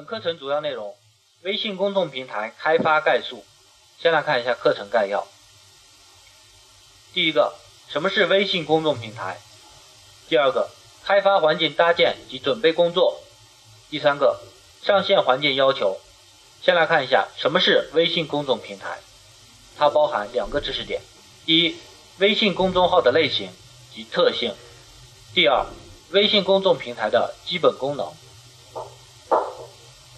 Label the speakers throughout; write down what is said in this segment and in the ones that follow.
Speaker 1: 本课程主要内容：微信公众平台开发概述。先来看一下课程概要。第一个，什么是微信公众平台？第二个，开发环境搭建及准备工作。第三个，上线环境要求。先来看一下什么是微信公众平台，它包含两个知识点：第一，微信公众号的类型及特性；第二，微信公众平台的基本功能。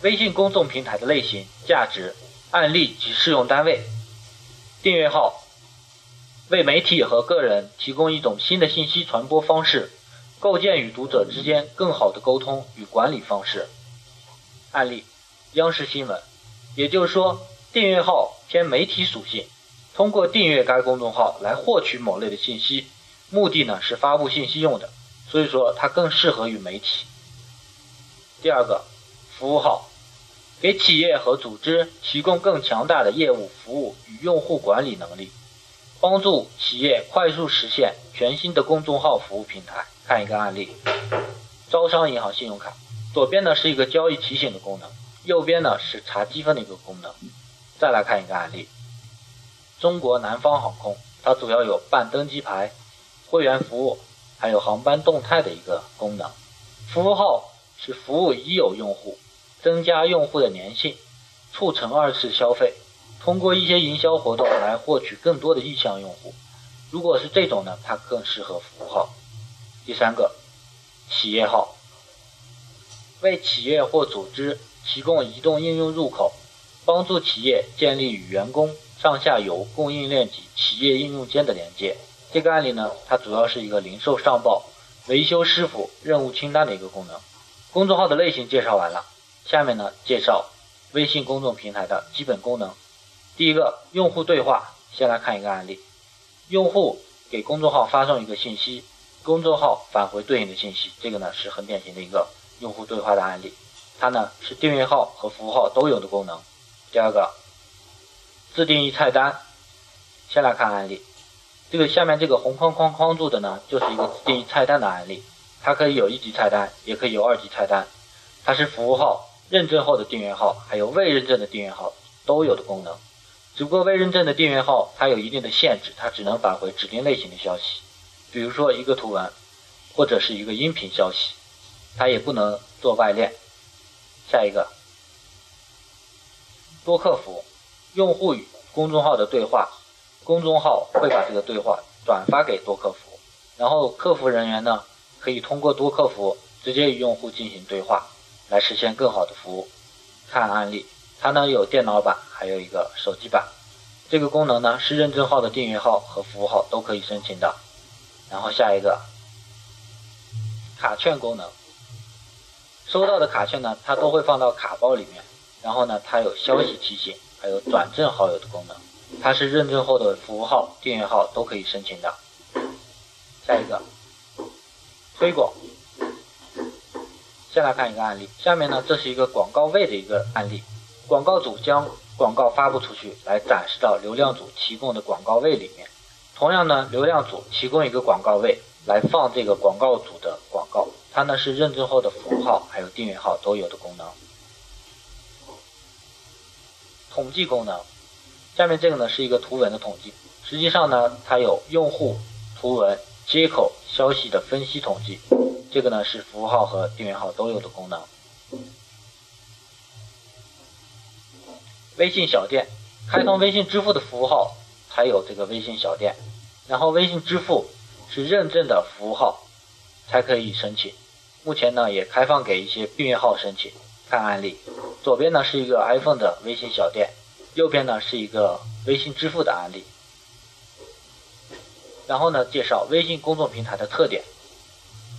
Speaker 1: 微信公众平台的类型、价值、案例及适用单位。订阅号为媒体和个人提供一种新的信息传播方式，构建与读者之间更好的沟通与管理方式。案例：央视新闻。也就是说，订阅号偏媒体属性，通过订阅该公众号来获取某类的信息，目的呢是发布信息用的，所以说它更适合于媒体。第二个，服务号。给企业和组织提供更强大的业务服务与用户管理能力，帮助企业快速实现全新的公众号服务平台。看一个案例：招商银行信用卡，左边呢是一个交易提醒的功能，右边呢是查积分的一个功能。再来看一个案例：中国南方航空，它主要有办登机牌、会员服务，还有航班动态的一个功能。服务号是服务已有用户。增加用户的粘性，促成二次消费，通过一些营销活动来获取更多的意向用户。如果是这种呢，它更适合服务号。第三个，企业号，为企业或组织提供移动应用入口，帮助企业建立与员工、上下游供应链及企业应用间的连接。这个案例呢，它主要是一个零售上报、维修师傅任务清单的一个功能。公众号的类型介绍完了。下面呢，介绍微信公众平台的基本功能。第一个，用户对话。先来看一个案例：用户给公众号发送一个信息，公众号返回对应的信息。这个呢是很典型的一个用户对话的案例。它呢是订阅号和服务号都有的功能。第二个，自定义菜单。先来看案例，这个下面这个红框框框住的呢，就是一个自定义菜单的案例。它可以有一级菜单，也可以有二级菜单。它是服务号。认证后的订阅号，还有未认证的订阅号都有的功能，只不过未认证的订阅号它有一定的限制，它只能返回指定类型的消息，比如说一个图文或者是一个音频消息，它也不能做外链。下一个，多客服，用户与公众号的对话，公众号会把这个对话转发给多客服，然后客服人员呢可以通过多客服直接与用户进行对话。来实现更好的服务。看案例，它呢有电脑版，还有一个手机版。这个功能呢是认证号的订阅号和服务号都可以申请的。然后下一个，卡券功能。收到的卡券呢，它都会放到卡包里面。然后呢，它有消息提醒，还有转正好友的功能。它是认证后的服务号、订阅号都可以申请的。下一个，推广。先来看一个案例，下面呢，这是一个广告位的一个案例，广告主将广告发布出去，来展示到流量组提供的广告位里面。同样呢，流量组提供一个广告位来放这个广告组的广告，它呢是认证后的服务号还有订阅号都有的功能。统计功能，下面这个呢是一个图文的统计，实际上呢它有用户、图文、接口、消息的分析统计。这个呢是服务号和订阅号都有的功能。微信小店，开通微信支付的服务号才有这个微信小店，然后微信支付是认证的服务号才可以申请。目前呢也开放给一些订阅号申请。看案例，左边呢是一个 iPhone 的微信小店，右边呢是一个微信支付的案例。然后呢介绍微信公众平台的特点。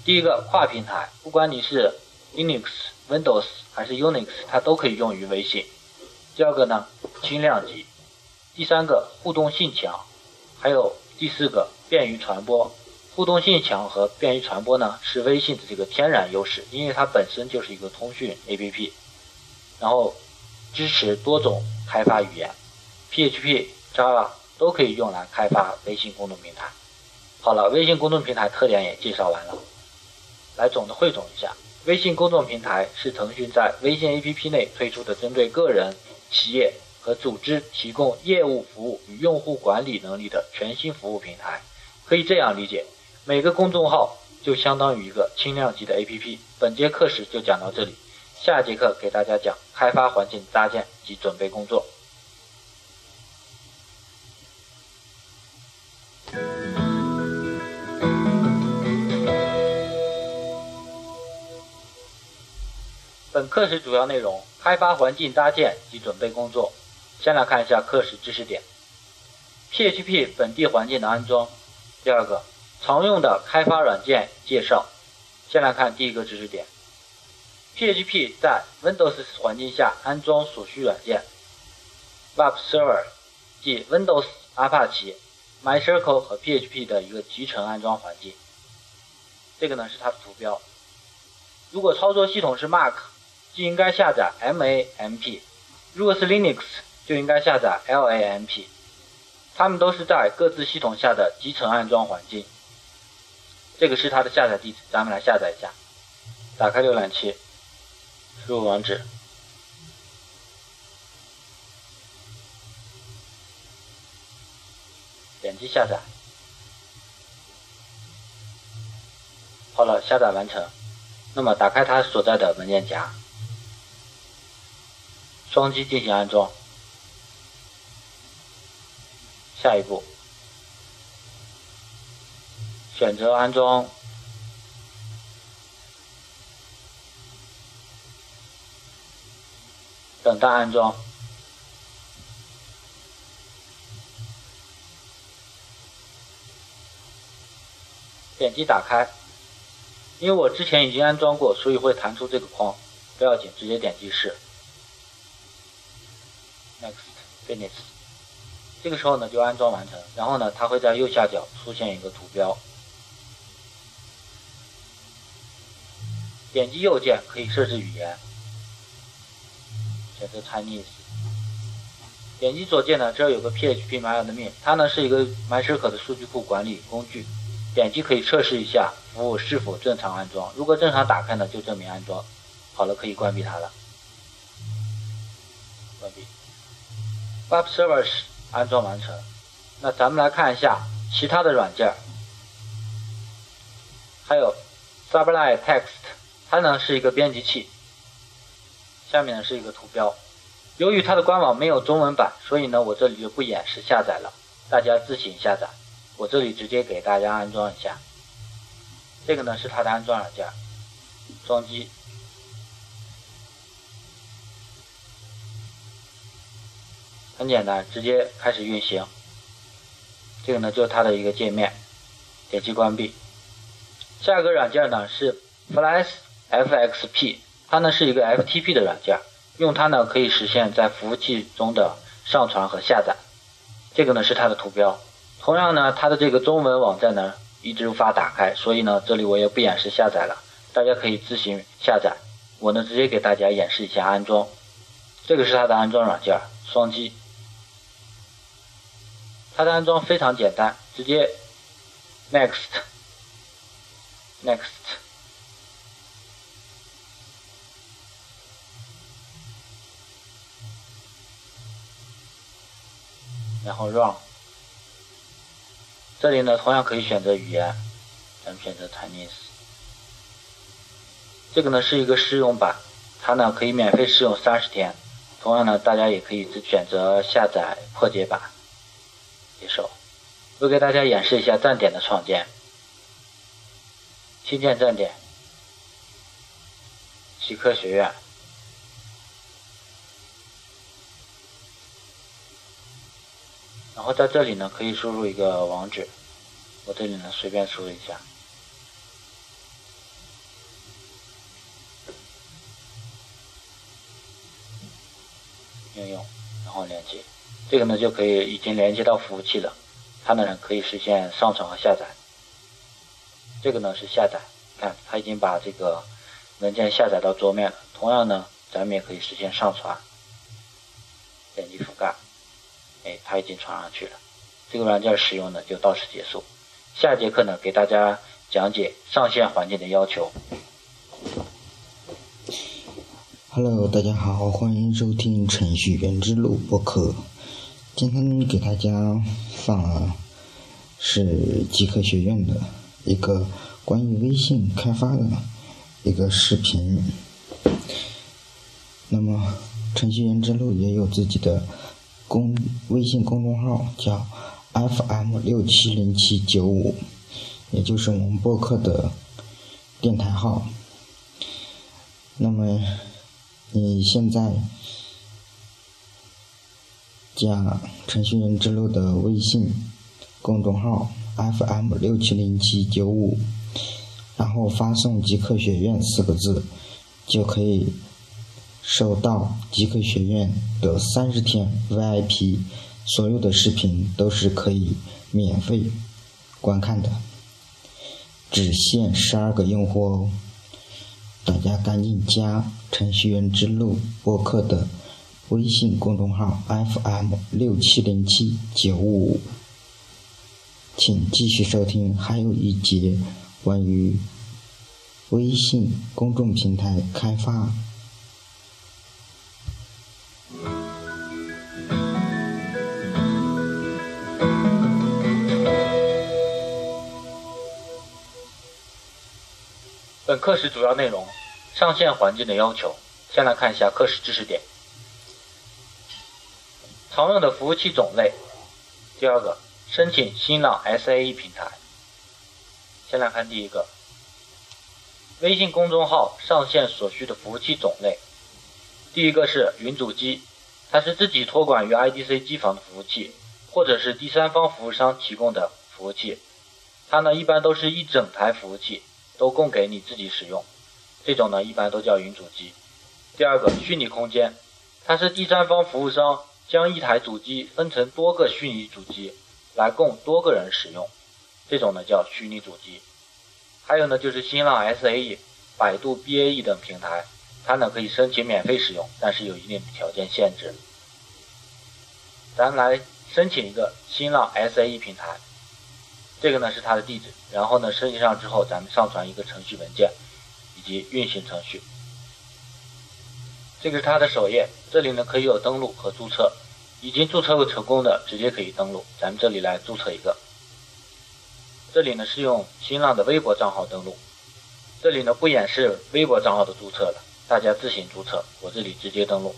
Speaker 1: 第一个跨平台，不管你是 Linux、Windows 还是 Unix，它都可以用于微信。第二个呢，轻量级。第三个互动性强，还有第四个便于传播。互动性强和便于传播呢，是微信的这个天然优势，因为它本身就是一个通讯 APP。然后支持多种开发语言，PHP、Java 都可以用来开发微信公众平台。好了，微信公众平台特点也介绍完了。来总的汇总一下，微信公众平台是腾讯在微信 APP 内推出的针对个人、企业和组织提供业务服务与用户管理能力的全新服务平台。可以这样理解，每个公众号就相当于一个轻量级的 APP。本节课时就讲到这里，下节课给大家讲开发环境搭建及准备工作。本课时主要内容：开发环境搭建及准备工作。先来看一下课时知识点：PHP 本地环境的安装。第二个，常用的开发软件介绍。先来看第一个知识点：PHP 在 Windows 环境下安装所需软件。Web Server 即 Windows、Apache、MySQL 和 PHP 的一个集成安装环境。这个呢是它的图标。如果操作系统是 Mac，就应该下载 MAMP，如果是 Linux，就应该下载 LAMP。它们都是在各自系统下的集成安装环境。这个是它的下载地址，咱们来下载一下。打开浏览器，输入网址，点击下载。好了，下载完成。那么打开它所在的文件夹。双击进行安装，下一步。选择安装，等待安装，点击打开。因为我之前已经安装过，所以会弹出这个框，不要紧，直接点击是。Next finish，这个时候呢就安装完成，然后呢它会在右下角出现一个图标，点击右键可以设置语言，选择 Chinese，点击左键呢这儿有个 PHP MyAdmin，它呢是一个 MySQL 的数据库管理工具，点击可以测试一下服务是否正常安装，如果正常打开呢就证明安装。好了，可以关闭它了，关闭。Web Servers 安装完成，那咱们来看一下其他的软件，还有 Sublime Text，它呢是一个编辑器，下面呢是一个图标。由于它的官网没有中文版，所以呢我这里就不演示下载了，大家自行下载。我这里直接给大家安装一下，这个呢是它的安装软件，装机。很简单，直接开始运行。这个呢就是它的一个界面，点击关闭。下一个软件呢是 Flash FXP，它呢是一个 FTP 的软件，用它呢可以实现在服务器中的上传和下载。这个呢是它的图标。同样呢，它的这个中文网站呢一直无法打开，所以呢这里我也不演示下载了，大家可以自行下载。我呢直接给大家演示一下安装。这个是它的安装软件，双击。它的安装非常简单，直接 next next，然后 run。这里呢，同样可以选择语言，咱们选择 Chinese。这个呢是一个试用版，它呢可以免费试用三十天。同样呢，大家也可以只选择下载破解版。一首，我给大家演示一下站点的创建。新建站点，极客学院。然后在这里呢，可以输入一个网址，我这里呢随便输入一下。应用，然后连接。这个呢就可以已经连接到服务器了，它呢可以实现上传和下载。这个呢是下载，看它已经把这个文件下载到桌面了。同样呢，咱们也可以实现上传，点击覆盖，哎，它已经传上去了。这个软件使用呢就到此结束。下节课呢给大家讲解上线环境的要求。
Speaker 2: Hello，大家好，欢迎收听程序员之路播客。今天给大家放了是极客学院的一个关于微信开发的一个视频。那么，程序员之路也有自己的公微信公众号，叫 FM 六七零七九五，也就是我们播客的电台号。那么，你现在加程序员之路的微信公众号 FM 六七零七九五，然后发送“极客学院”四个字，就可以。收到极客学院的三十天 VIP，所有的视频都是可以免费观看的，只限十二个用户哦，大家赶紧加程序员之路播客的微信公众号 FM 六七零七九五，请继续收听，还有一节关于微信公众平台开发。
Speaker 1: 本课时主要内容：上线环境的要求。先来看一下课时知识点。常用的服务器种类。第二个，申请新浪 SAE 平台。先来看第一个，微信公众号上线所需的服务器种类。第一个是云主机，它是自己托管于 IDC 机房的服务器，或者是第三方服务商提供的服务器。它呢，一般都是一整台服务器。都供给你自己使用，这种呢一般都叫云主机。第二个，虚拟空间，它是第三方服务商将一台主机分成多个虚拟主机来供多个人使用，这种呢叫虚拟主机。还有呢就是新浪 SAE、百度 BAE 等平台，它呢可以申请免费使用，但是有一定的条件限制。咱来申请一个新浪 SAE 平台。这个呢是它的地址，然后呢申请上之后，咱们上传一个程序文件以及运行程序。这个是它的首页，这里呢可以有登录和注册，已经注册过成功的直接可以登录。咱们这里来注册一个，这里呢是用新浪的微博账号登录，这里呢不演示微博账号的注册了，大家自行注册。我这里直接登录。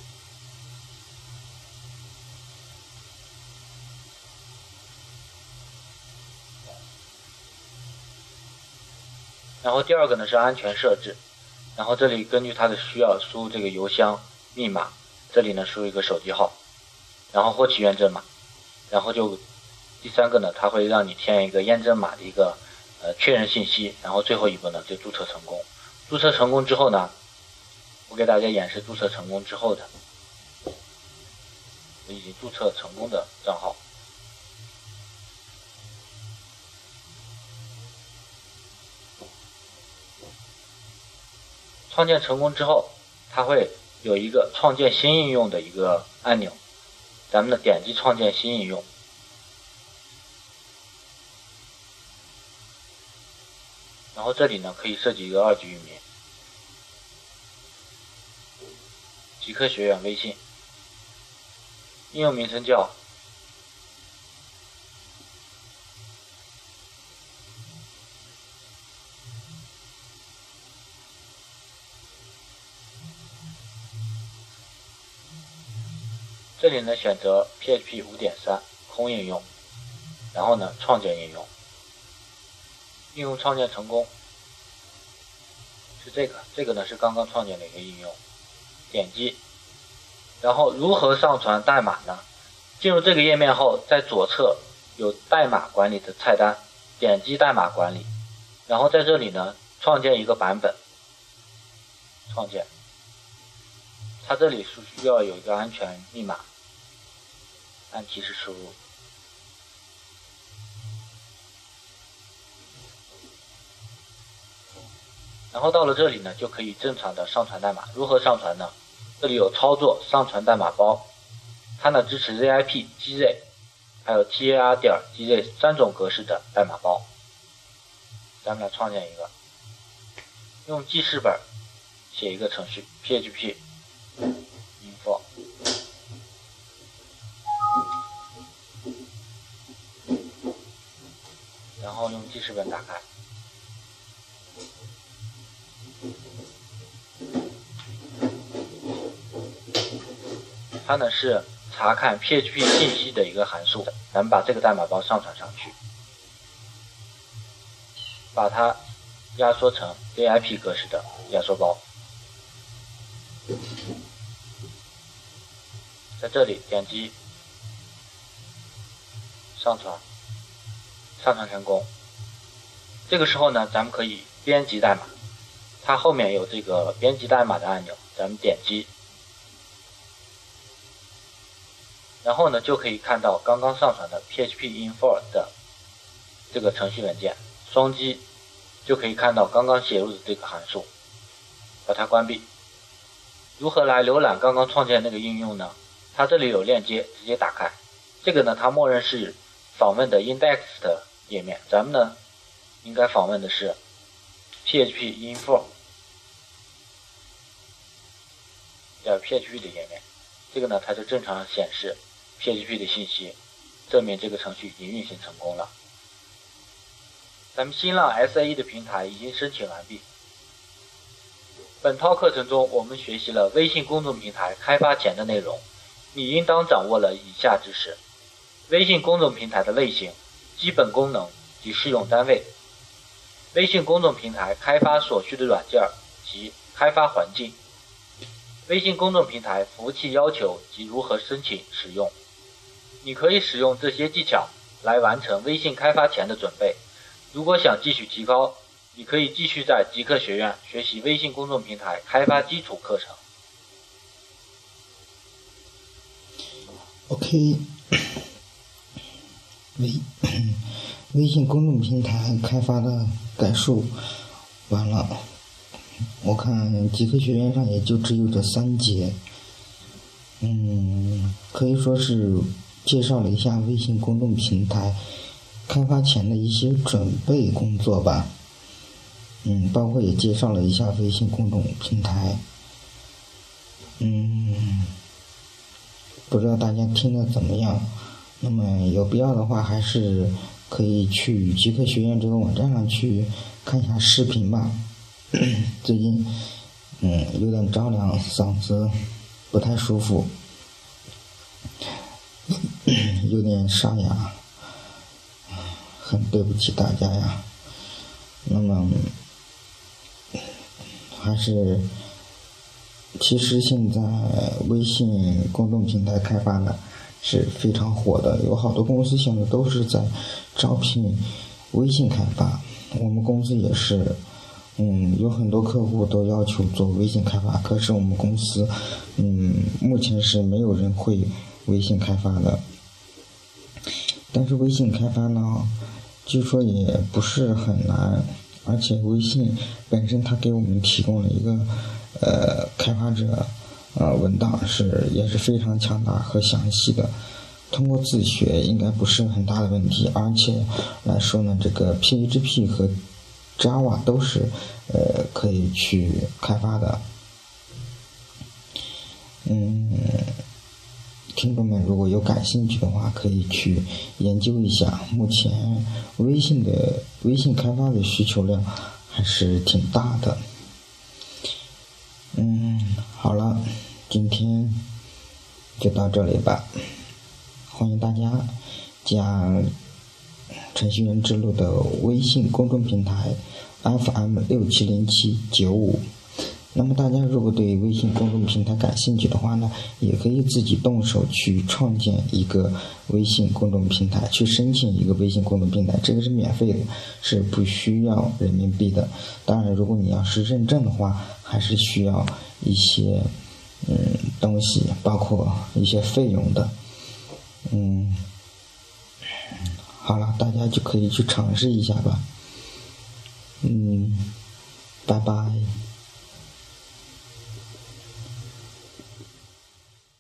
Speaker 1: 然后第二个呢是安全设置，然后这里根据他的需要输入这个邮箱密码，这里呢输入一个手机号，然后获取验证码，然后就第三个呢，他会让你填一个验证码的一个呃确认信息，然后最后一步呢就注册成功。注册成功之后呢，我给大家演示注册成功之后的，我已经注册成功的账号。创建成功之后，它会有一个创建新应用的一个按钮，咱们呢点击创建新应用，然后这里呢可以设计一个二级域名，极客学院微信，应用名称叫。这里呢，选择 PHP 五点三空应用，然后呢，创建应用，应用创建成功，是这个，这个呢是刚刚创建的一个应用，点击，然后如何上传代码呢？进入这个页面后，在左侧有代码管理的菜单，点击代码管理，然后在这里呢，创建一个版本，创建，它这里是需要有一个安全密码。按提示输入，然后到了这里呢，就可以正常的上传代码。如何上传呢？这里有操作上传代码包，它呢支持 ZIP、GZ，还有 TAR 点 GZ 三种格式的代码包。咱们来创建一个，用记事本写一个程序，PHP 然后用记事本打开。它呢是查看 PHP 信息的一个函数，咱们把这个代码包上传上去，把它压缩成 VIP 格式的压缩包，在这里点击上传，上传成功。这个时候呢，咱们可以编辑代码，它后面有这个编辑代码的按钮，咱们点击。然后呢，就可以看到刚刚上传的 PHP Info 的这个程序文件，双击就可以看到刚刚写入的这个函数，把它关闭。如何来浏览刚刚创建那个应用呢？它这里有链接，直接打开。这个呢，它默认是访问的 index 的页面，咱们呢应该访问的是 PHP Info 点 PHP 的页面。这个呢，它就正常显示。PHP 的信息证明这个程序已经运行成功了。咱们新浪 SAE 的平台已经申请完毕。本套课程中，我们学习了微信公众平台开发前的内容，你应当掌握了以下知识：微信公众平台的类型、基本功能及适用单位；微信公众平台开发所需的软件及开发环境；微信公众平台服务器要求及如何申请使用。你可以使用这些技巧来完成微信开发前的准备。如果想继续提高，你可以继续在极客学院学习微信公众平台开发基础课程。
Speaker 2: OK，微微信公众平台开发的概述完了。我看极客学院上也就只有这三节，嗯，可以说是。介绍了一下微信公众平台开发前的一些准备工作吧，嗯，包括也介绍了一下微信公众平台，嗯，不知道大家听的怎么样？那么有必要的话，还是可以去极客学院这个网站上去看一下视频吧。最近，嗯，有点着凉，嗓子不太舒服。有点沙哑，很对不起大家呀。那么，还是，其实现在微信公众平台开发的是非常火的，有好多公司现在都是在招聘微信开发。我们公司也是，嗯，有很多客户都要求做微信开发，可是我们公司，嗯，目前是没有人会微信开发的。但是微信开发呢，据说也不是很难，而且微信本身它给我们提供了一个呃开发者呃文档是也是非常强大和详细的，通过自学应该不是很大的问题，而且来说呢，这个 PHP 和 Java 都是呃可以去开发的，嗯。听众们，如果有感兴趣的话，可以去研究一下。目前微信的微信开发的需求量还是挺大的。嗯，好了，今天就到这里吧。欢迎大家加程序员之路的微信公众平台 FM 六七零七九五。那么大家如果对微信公众平台感兴趣的话呢，也可以自己动手去创建一个微信公众平台，去申请一个微信公众平台，这个是免费的，是不需要人民币的。当然，如果你要是认证的话，还是需要一些嗯东西，包括一些费用的。嗯，好了，大家就可以去尝试一下吧。嗯，拜拜。